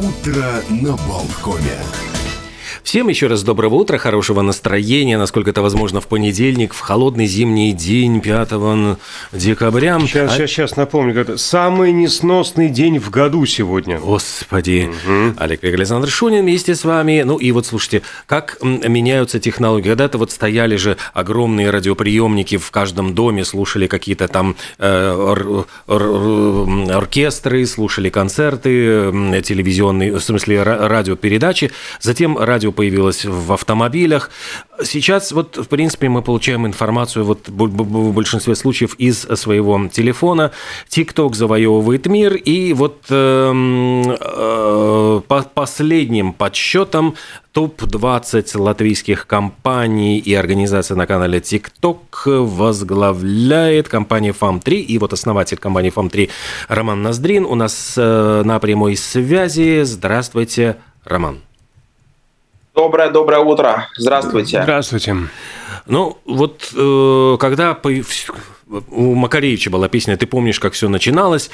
Утро на Болткоме. Всем еще раз доброго утра, хорошего настроения, насколько это возможно в понедельник, в холодный зимний день 5 декабря. Сейчас, А- сейчас, сейчас напомню, это самый несносный день в году сегодня. Господи. Олег Игорь Александр Шунин вместе с вами. Ну и вот слушайте, как меняются технологии. Когда-то вот стояли же огромные радиоприемники в каждом доме, слушали какие-то там э, ор- ор- оркестры, слушали концерты, телевизионные, в смысле ра- радиопередачи. Затем радио появилось в автомобилях. Сейчас вот, в принципе, мы получаем информацию вот в большинстве случаев из своего телефона. ТикТок завоевывает мир, и вот эм, э, по последним подсчетам топ-20 латвийских компаний и организаций на канале ТикТок возглавляет компания FAM3. И вот основатель компании FAM3 Роман Ноздрин у нас э, на прямой связи. Здравствуйте, Роман. Доброе, доброе утро. Здравствуйте. Здравствуйте. Ну, вот э, когда по- у Макаревича была песня «Ты помнишь, как все начиналось»,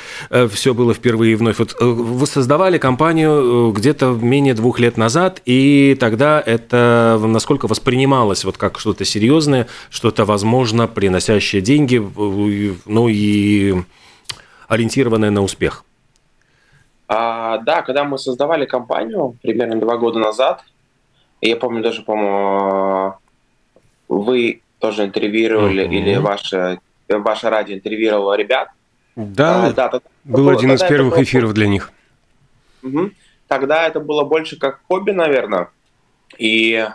все было впервые и вновь. Вот, э, вы создавали компанию э, где-то менее двух лет назад, и тогда это насколько воспринималось вот как что-то серьезное, что-то, возможно, приносящее деньги, э, ну и ориентированное на успех? А, да, когда мы создавали компанию примерно два года назад, я помню даже, по-моему, вы тоже интервьюировали, Мгм. или ваше, ваше радио интервьюировало ребят. Да, А, да, тогда был было- один из тогда первых было- эфиров для них. Мгм. Тогда это было больше как хобби, наверное. И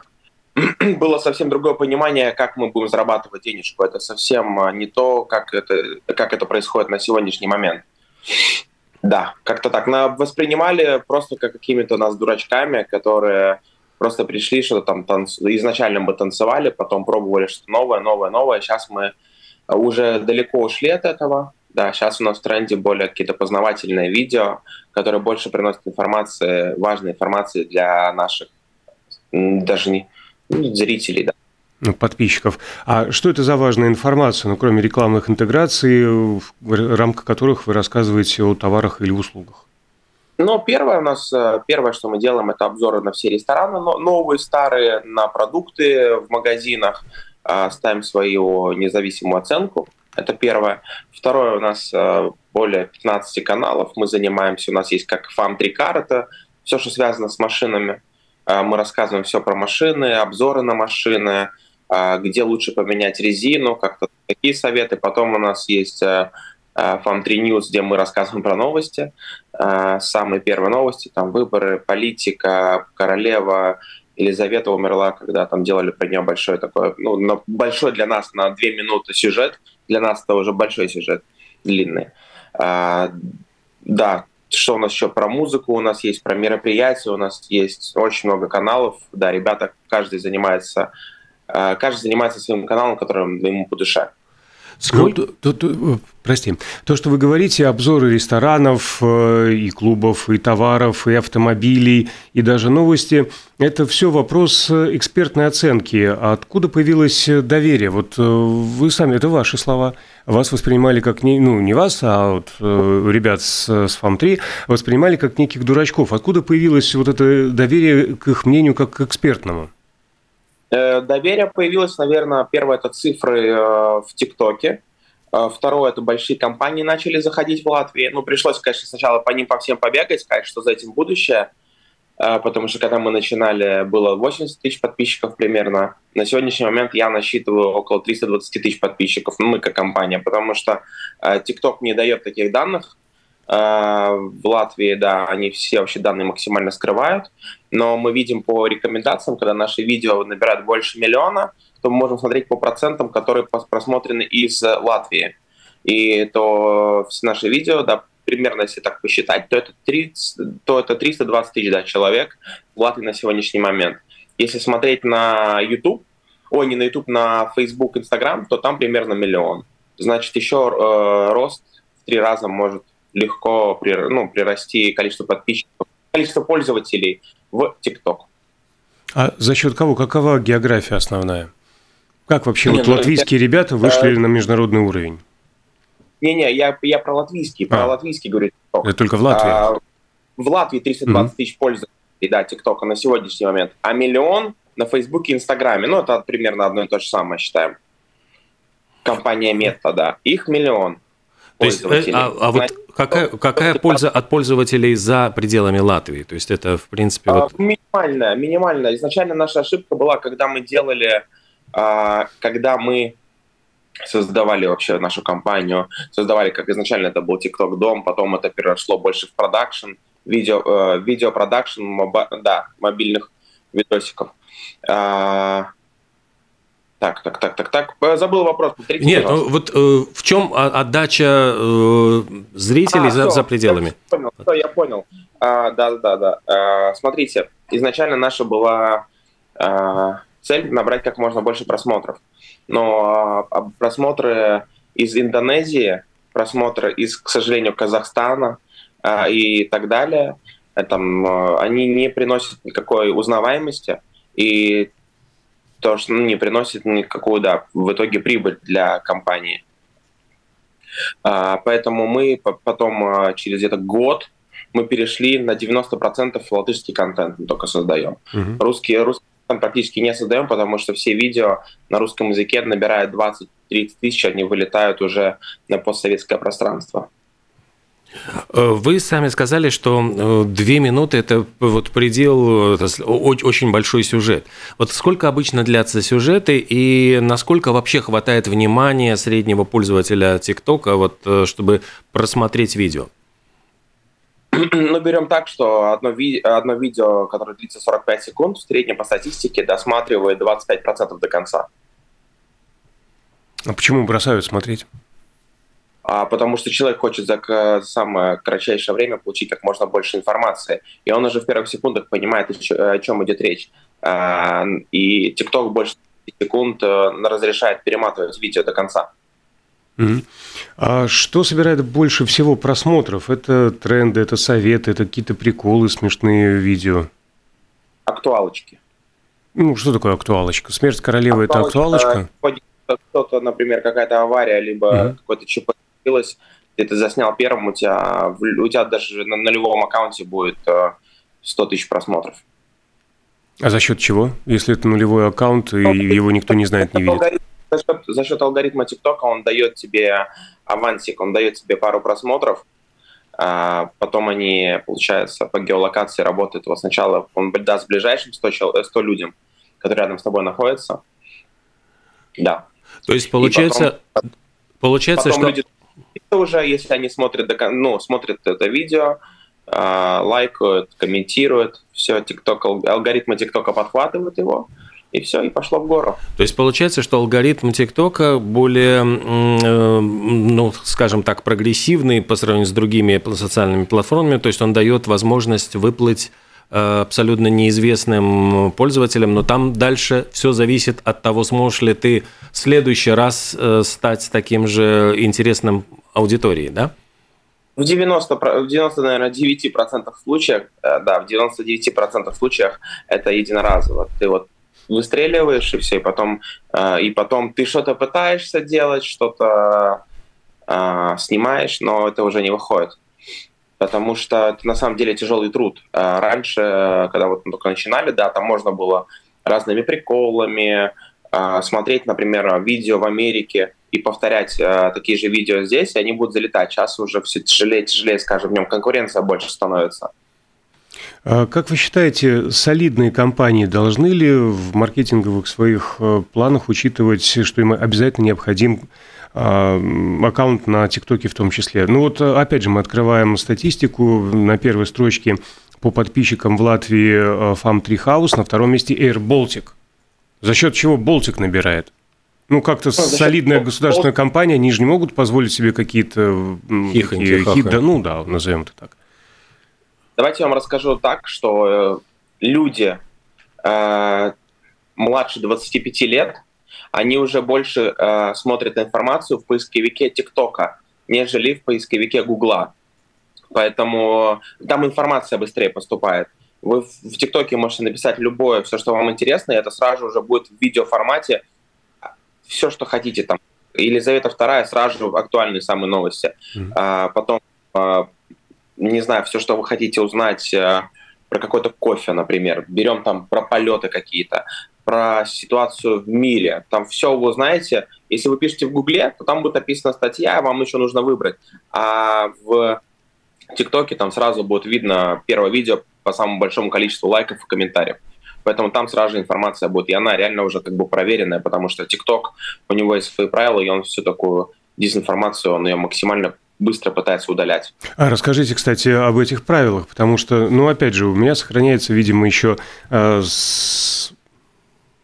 было совсем другое понимание, как мы будем зарабатывать денежку. Это совсем а, не то, как это, как это происходит на сегодняшний момент. Да, как-то так. На, воспринимали просто как какими-то нас дурачками, которые просто пришли, что-то там танц... изначально мы танцевали, потом пробовали что-то новое, новое, новое. Сейчас мы уже далеко ушли от этого. Да, сейчас у нас в тренде более какие-то познавательные видео, которые больше приносят информации, важной информации для наших даже не ну, зрителей, да. ну, подписчиков. А что это за важная информация, ну, кроме рекламных интеграций, в рамках которых вы рассказываете о товарах или услугах? Ну, первое у нас, э, первое, что мы делаем, это обзоры на все рестораны, но- новые, старые, на продукты в магазинах, а, ставим свою независимую оценку. Это первое. Второе, у нас э, более 15 каналов. Мы занимаемся, у нас есть как фам 3 кар, это все, что связано с машинами. Мы рассказываем все про машины, обзоры на машины, где лучше поменять резину, как-то такие советы. Потом у нас есть э, э, фам 3 News, где мы рассказываем про новости. Э, Самые первые новости, там выборы, политика, королева, Елизавета умерла, когда там делали про нее большой такой, ну, большой для нас на две минуты сюжет, для нас это уже большой сюжет, длинный. А, да, что у нас еще про музыку, у нас есть про мероприятия, у нас есть очень много каналов, да, ребята, каждый занимается, каждый занимается своим каналом, которым ему по душе. Ну, то- то- то- прости. То, что вы говорите, обзоры ресторанов э, и клубов, и товаров, и автомобилей, и даже новости, это все вопрос э, экспертной оценки. Откуда появилось э, доверие? Вот э, вы сами, это ваши слова. Вас воспринимали как, не, ну, не вас, а вот э, ребят с, с ФАМ-3, воспринимали как неких дурачков. Откуда появилось вот это доверие к их мнению как к экспертному? Э, Доверие появилось, наверное, первое это цифры э, в ТикТоке. Э, Второе, это большие компании начали заходить в Латвии. Ну, пришлось, конечно, сначала по ним по всем побегать, сказать, что за этим будущее. Потому что когда мы начинали, было 80 тысяч подписчиков примерно. На сегодняшний момент я насчитываю около 320 тысяч подписчиков, ну, мы как компания, потому что ТикТок не дает таких данных. Э, В Латвии, да, они все вообще данные максимально скрывают. Но мы видим по рекомендациям, когда наши видео набирают больше миллиона, то мы можем смотреть по процентам, которые просмотрены из Латвии. И то все наши видео, да, примерно, если так посчитать, то это, 30, то это 320 тысяч да, человек в Латвии на сегодняшний момент. Если смотреть на YouTube, ой, не на YouTube, на Facebook, Instagram, то там примерно миллион. Значит, еще э, рост в три раза может легко ну, прирасти количество подписчиков, количество пользователей в TikTok. А за счет кого? Какова география основная? Как вообще Не, вот ну, латвийские ребята вышли на международный уровень? Не-не, я, я про латвийский, про А. латвийский говорю. TikTok. Это только в Латвии? А, в Латвии 320 mm-hmm. тысяч пользователей, да, ТикТока на сегодняшний момент, а миллион на Фейсбуке и Инстаграме. Ну, это примерно одно и то же самое, считаем. Компания Мета, да. Их миллион. То есть, э, а, а вот какая, какая польза от пользователей за пределами Латвии? То есть это, в принципе... А, вот... Минимальная, минимальная. Изначально наша ошибка была, когда мы делали, а, когда мы создавали вообще нашу компанию, создавали, как изначально это был TikTok Дом, потом это перешло больше в продакшн, видео, э, видео продакшн, моба, да, мобильных видосиков. Так, так, так, так, так. Э, забыл вопрос. Повторите, Нет, ну, вот э, в чем отдача э, зрителей а, за, все, за пределами? Я понял, все, я понял. А, да, да, да. А, смотрите, изначально наша была а, цель набрать как можно больше просмотров. Но а, просмотры из Индонезии, просмотры из, к сожалению, Казахстана а, и так далее, там, а, они не приносят никакой узнаваемости. И то, что ну, не приносит никакую, да, в итоге прибыль для компании. А, поэтому мы потом а, через где-то год мы перешли на 90% латышский контент мы только создаем. Uh-huh. Русский, русский контент практически не создаем, потому что все видео на русском языке набирают 20-30 тысяч, они вылетают уже на постсоветское пространство. Э, вы сами сказали, что э, две минуты – это вот предел, это очень большой сюжет. Вот сколько обычно длятся сюжеты и насколько вообще хватает внимания среднего пользователя ТикТока, вот, э, чтобы просмотреть видео? Ну, берем так, что одно, ви- одно видео, которое длится 45 секунд, в среднем по статистике досматривает 25% до конца. А почему бросают смотреть? А, потому что человек хочет за самое кратчайшее время получить как можно больше информации, и он уже в первых секундах понимает, о чем идет речь. А, и TikTok больше секунд э, разрешает перематывать видео до конца. А что собирает больше всего просмотров? Это тренды, это советы, это какие-то приколы, смешные видео? Актуалочки. Ну, что такое актуалочка? Смерть королевы – это актуалочка? Кто-то, например, какая-то авария, либо mm-hmm. какой-то ЧП получилось, ты это заснял первым, у тебя, у тебя даже на нулевом аккаунте будет 100 э, тысяч просмотров. А за счет чего? Если это нулевой аккаунт, и ну, его никто не знает, не видит? За счет, за счет алгоритма ТикТока он дает тебе авансик, он дает тебе пару просмотров, а потом они, получается, по геолокации работают. Вот сначала он даст ближайшим 100, 100 людям, которые рядом с тобой находятся. Да. То есть, получается, потом, получается потом что... Люди уже, если они смотрят, ну, смотрят это видео, а, лайкают, комментируют, все, TikTok, алгоритмы ТикТока подхватывают его, и все, и пошло в гору. То есть получается, что алгоритм ТикТока более, э, ну, скажем так, прогрессивный по сравнению с другими социальными платформами, то есть он дает возможность выплыть Э, абсолютно неизвестным пользователям, но там дальше все зависит от того, сможешь ли ты в следующий раз э, стать таким же интересным аудиторией, да? В 90, в 90 наверное, 9% случаев, э, да, в 99% случаях это единоразово. Ты вот выстреливаешь и все, и потом, и потом ты что-то пытаешься делать, что-то снимаешь, но это уже не выходит потому что это на самом деле тяжелый труд. Раньше, когда вот мы только начинали, да, там можно было разными приколами смотреть, например, видео в Америке и повторять а, такие же видео здесь, и они будут залетать. Сейчас уже все тяжелее, тяжелее, скажем, в нем конкуренция больше становится. Как вы считаете, солидные компании должны ли в маркетинговых своих э, планах учитывать, что им обязательно необходим а, аккаунт на ТикТоке в том числе. Ну вот, опять же, мы открываем статистику на первой строчке по подписчикам в Латвии Farm Tree House, на втором месте Air Baltic. За счет чего Baltic набирает? Ну, как-то ну, солидная счет... государственная компания, они же не могут позволить себе какие-то хихоньки, да, ну да, назовем это так. Давайте я вам расскажу так, что э, люди э, младше 25 лет они уже больше э, смотрят информацию в поисковике ТикТока, нежели в поисковике Гугла. Поэтому там информация быстрее поступает. Вы в ТикТоке можете написать любое, все, что вам интересно, и это сразу уже будет в видеоформате. Все, что хотите там. Елизавета II сразу же актуальные самые новости. Mm-hmm. А, потом а, не знаю, все, что вы хотите узнать э, про какой-то кофе, например. Берем там про полеты какие-то, про ситуацию в мире. Там все вы узнаете. Если вы пишете в Гугле, то там будет написана статья, вам еще нужно выбрать. А в ТикТоке там сразу будет видно первое видео по самому большому количеству лайков и комментариев. Поэтому там сразу же информация будет. И она реально уже как бы проверенная, потому что ТикТок, у него есть свои правила, и он всю такую дезинформацию, он ее максимально быстро пытается удалять. А расскажите, кстати, об этих правилах, потому что, ну, опять же, у меня сохраняется, видимо, еще э, с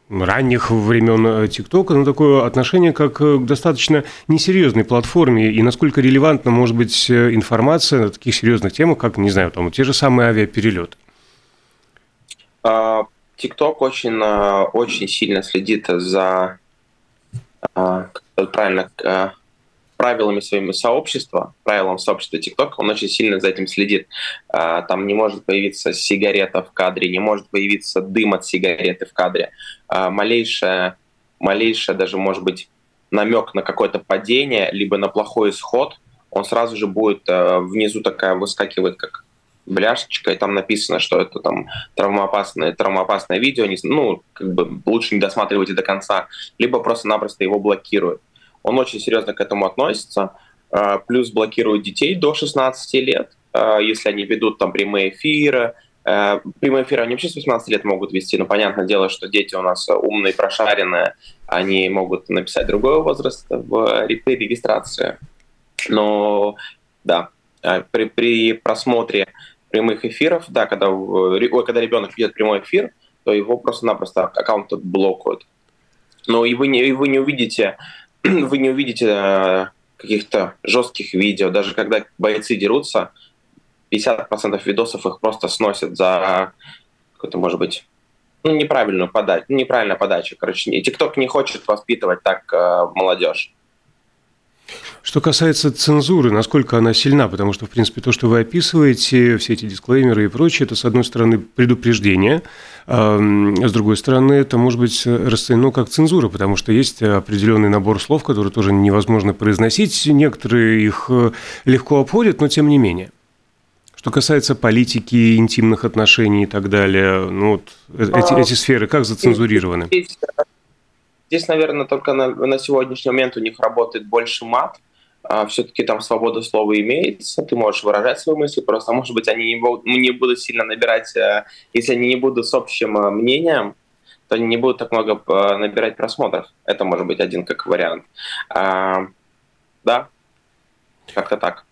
ранних времен э, ТикТока, но такое отношение как к достаточно несерьезной платформе, и насколько релевантна может быть э, информация на таких серьезных темах, как, не знаю, там, те же самые авиаперелеты? ТикТок очень, э, очень сильно следит за, как правильно, правилами своими сообщества, правилам сообщества TikTok, он очень сильно за этим следит. Там не может появиться сигарета в кадре, не может появиться дым от сигареты в кадре. Малейшее, малейшее даже, может быть, намек на какое-то падение, либо на плохой исход, он сразу же будет э, внизу такая выскакивает, как бляшечка, и там написано, что это там травмоопасное, травмоопасное видео, не, ну, как бы лучше не досматривайте до конца, либо просто-напросто его блокируют. Он очень серьезно к этому относится. А, плюс блокирует детей до 16 лет, а, если они ведут там прямые эфиры. А, прямые эфиры они вообще с 18 лет могут вести, но понятное дело, что дети у нас умные, прошаренные, они могут написать другой возраст в регистрации. Но да, при, при просмотре прямых эфиров, да, когда, когда ребенок видит прямой эфир, то его просто-напросто аккаунт блокуют. Но и вы не, и вы не увидите вы не увидите э, каких-то жестких видео. Даже когда бойцы дерутся, 50% видосов их просто сносят за какую-то, может быть, ну, неправильную подачу, неправильная подача. Короче, ТикТок не хочет воспитывать так э, молодежь. Что касается цензуры, насколько она сильна, потому что, в принципе, то, что вы описываете, все эти дисклеймеры и прочее, это, с одной стороны, предупреждение, а с другой стороны, это может быть расценено как цензура, потому что есть определенный набор слов, которые тоже невозможно произносить, некоторые их э, легко обходят, но тем не менее. Что касается политики, интимных отношений и так далее, ну вот э, эти, эти сферы как зацензурированы? Здесь, здесь наверное, только на, на сегодняшний момент у них работает больше мат, а, все-таки там свобода слова имеется, ты можешь выражать свои мысли, просто, может быть, они не будут, не будут сильно набирать, э, если они не будут с общим э, мнением, то они не будут так много э, набирать просмотров. Это может быть один как вариант. А, да, как-то так.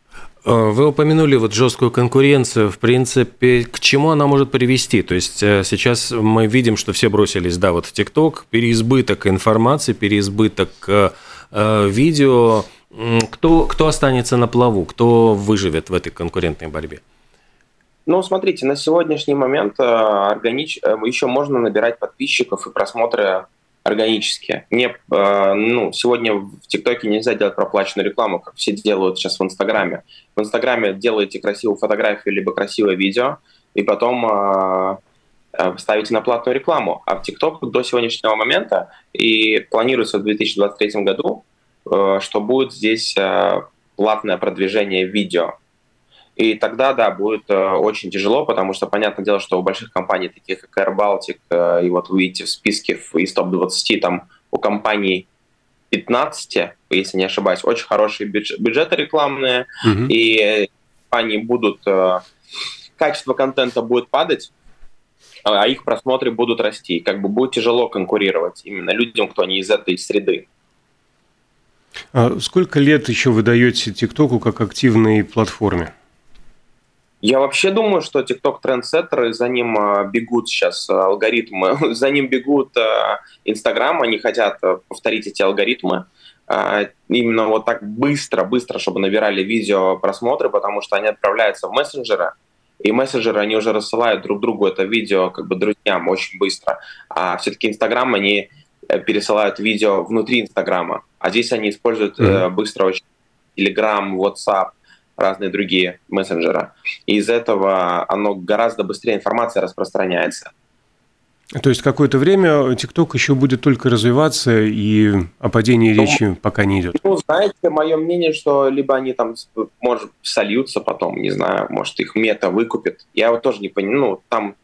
Вы упомянули вот жесткую конкуренцию. В принципе, к чему она может привести? То есть сейчас мы видим, что все бросились, да, вот в ТикТок, переизбыток информации, переизбыток видео, кто, кто останется на плаву, кто выживет в этой конкурентной борьбе? Ну, смотрите, на сегодняшний момент э, органич... Э, еще можно набирать подписчиков и просмотры органические. Не, э, ну, сегодня в ТикТоке нельзя делать проплаченную рекламу, как все делают сейчас в Инстаграме. В Инстаграме делаете красивую фотографию либо красивое видео, и потом ставите на платную рекламу. А в ТикТок до сегодняшнего момента и планируется в 2023 году Э, что будет здесь э, платное продвижение видео. И тогда, да, будет э, очень тяжело, потому что, понятное дело, что у больших компаний, таких как Air Baltic, и вот вы видите в списке из топ-20, там у компаний 15, если не ошибаюсь, очень хорошие бюджеты рекламные, mm-hmm. и компании будут... Качество контента будет падать, а их просмотры будут расти. Как бы будет тяжело конкурировать именно людям, кто не из этой среды. А сколько лет еще вы даете ТикТоку как активной платформе? Я вообще думаю, что TikTok трендсеттеры, за ним а, бегут сейчас а, алгоритмы, за ним бегут Инстаграм, они хотят повторить эти алгоритмы именно вот так быстро, быстро, чтобы набирали видео просмотры, потому что они отправляются в мессенджеры, и мессенджеры, они уже рассылают друг другу это видео как бы друзьям очень быстро. А все-таки Инстаграм, они Э, пересылают видео внутри Инстаграма, а здесь они используют mm-hmm. быстро очень Telegram, WhatsApp, разные другие мессенджеры. И из этого оно гораздо быстрее информация распространяется. То есть какое-то время ТикТок еще будет только развиваться, и о падении ну, речи пока не идет. Ну, знаете, мое мнение, что либо они там, может, сольются потом, не знаю, может, их мета выкупит. Я вот тоже не понимаю, ну, там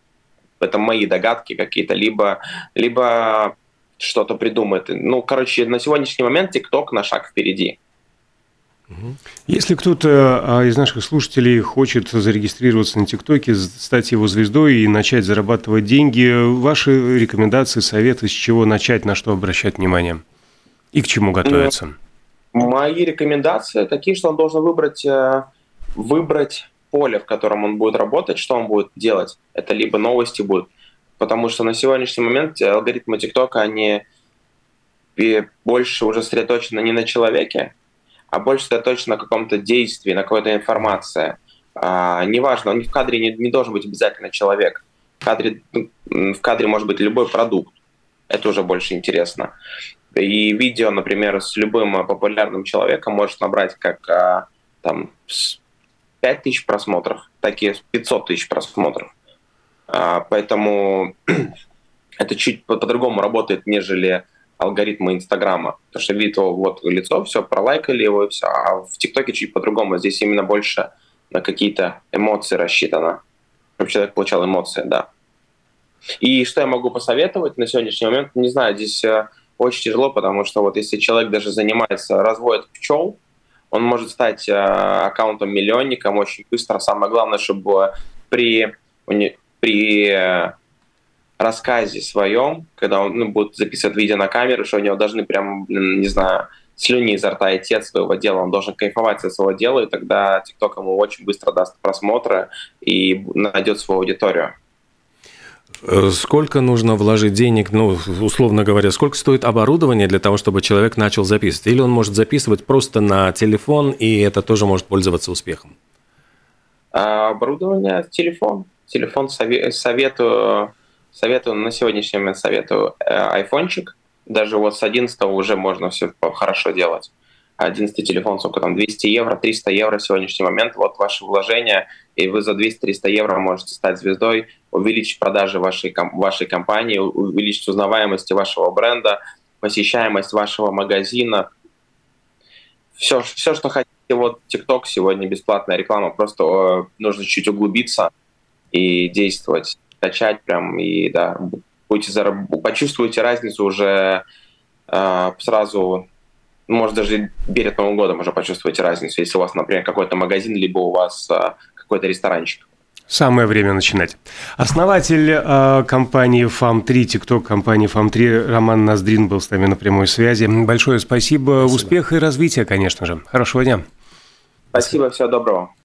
это мои догадки какие-то, либо, либо что-то придумает. Ну, короче, на сегодняшний момент ТикТок на шаг впереди. Если кто-то а, из наших слушателей хочет зарегистрироваться на ТикТоке, стать его звездой и начать зарабатывать деньги, ваши рекомендации, советы, с чего начать, на что обращать внимание и к чему готовиться? Мои рекомендации такие, что он должен выбрать, э, выбрать поле, в котором он будет работать, что он будет делать. Это либо новости будут, потому что на сегодняшний момент алгоритмы ТикТока, они больше уже сосредоточены не на человеке, а больше точно на каком-то действии, на какой-то информации. А, неважно, он в кадре не, не должен быть обязательно человек. В кадре, в кадре может быть любой продукт. Это уже больше интересно. И видео, например, с любым популярным человеком может набрать как а, там 5 тысяч просмотров, так и 500 тысяч просмотров. А, поэтому это чуть по-другому работает, нежели алгоритмы Инстаграма. Потому что видит его вот лицо, все, пролайкали его, и все. А в ТикТоке чуть по-другому. Здесь именно больше на какие-то эмоции рассчитано. Чтобы человек получал эмоции, да. И что я могу посоветовать на сегодняшний момент? Не знаю, здесь э, очень тяжело, потому что вот если человек даже занимается, разводит пчел, он может стать э, аккаунтом миллионником очень быстро. Самое главное, чтобы при, при э, рассказе своем, когда он ну, будет записывать видео на камеру, что у него должны прям, не знаю, слюни изо рта идти от своего дела, он должен кайфовать от своего дела, и тогда TikTok ему очень быстро даст просмотры и найдет свою аудиторию. Э, сколько нужно вложить денег, ну, условно говоря, сколько стоит оборудование для того, чтобы человек начал записывать? Или он может записывать просто на телефон, и это тоже может пользоваться успехом? А, оборудование – телефон. Телефон советую Советую, на сегодняшний момент советую э, айфончик. Даже вот с 11 уже можно все хорошо делать. 11 телефон, сколько там, 200 евро, 300 евро в сегодняшний момент. Вот ваше вложение, и вы за 200-300 евро можете стать звездой, увеличить продажи вашей, вашей компании, увеличить узнаваемость вашего бренда, посещаемость вашего магазина. Все, все что хотите. Вот TikTok сегодня бесплатная реклама, просто э, нужно чуть углубиться и действовать качать прям и да, будете зараб... почувствуете разницу уже э, сразу, может даже перед Новым годом уже почувствуете разницу, если у вас, например, какой-то магазин, либо у вас э, какой-то ресторанчик. Самое время начинать. Основатель э, компании FAM3, TikTok компании FAM3 Роман Ноздрин был с нами на прямой связи. Большое спасибо, спасибо. успеха и развития, конечно же. Хорошего дня. Спасибо, всего доброго.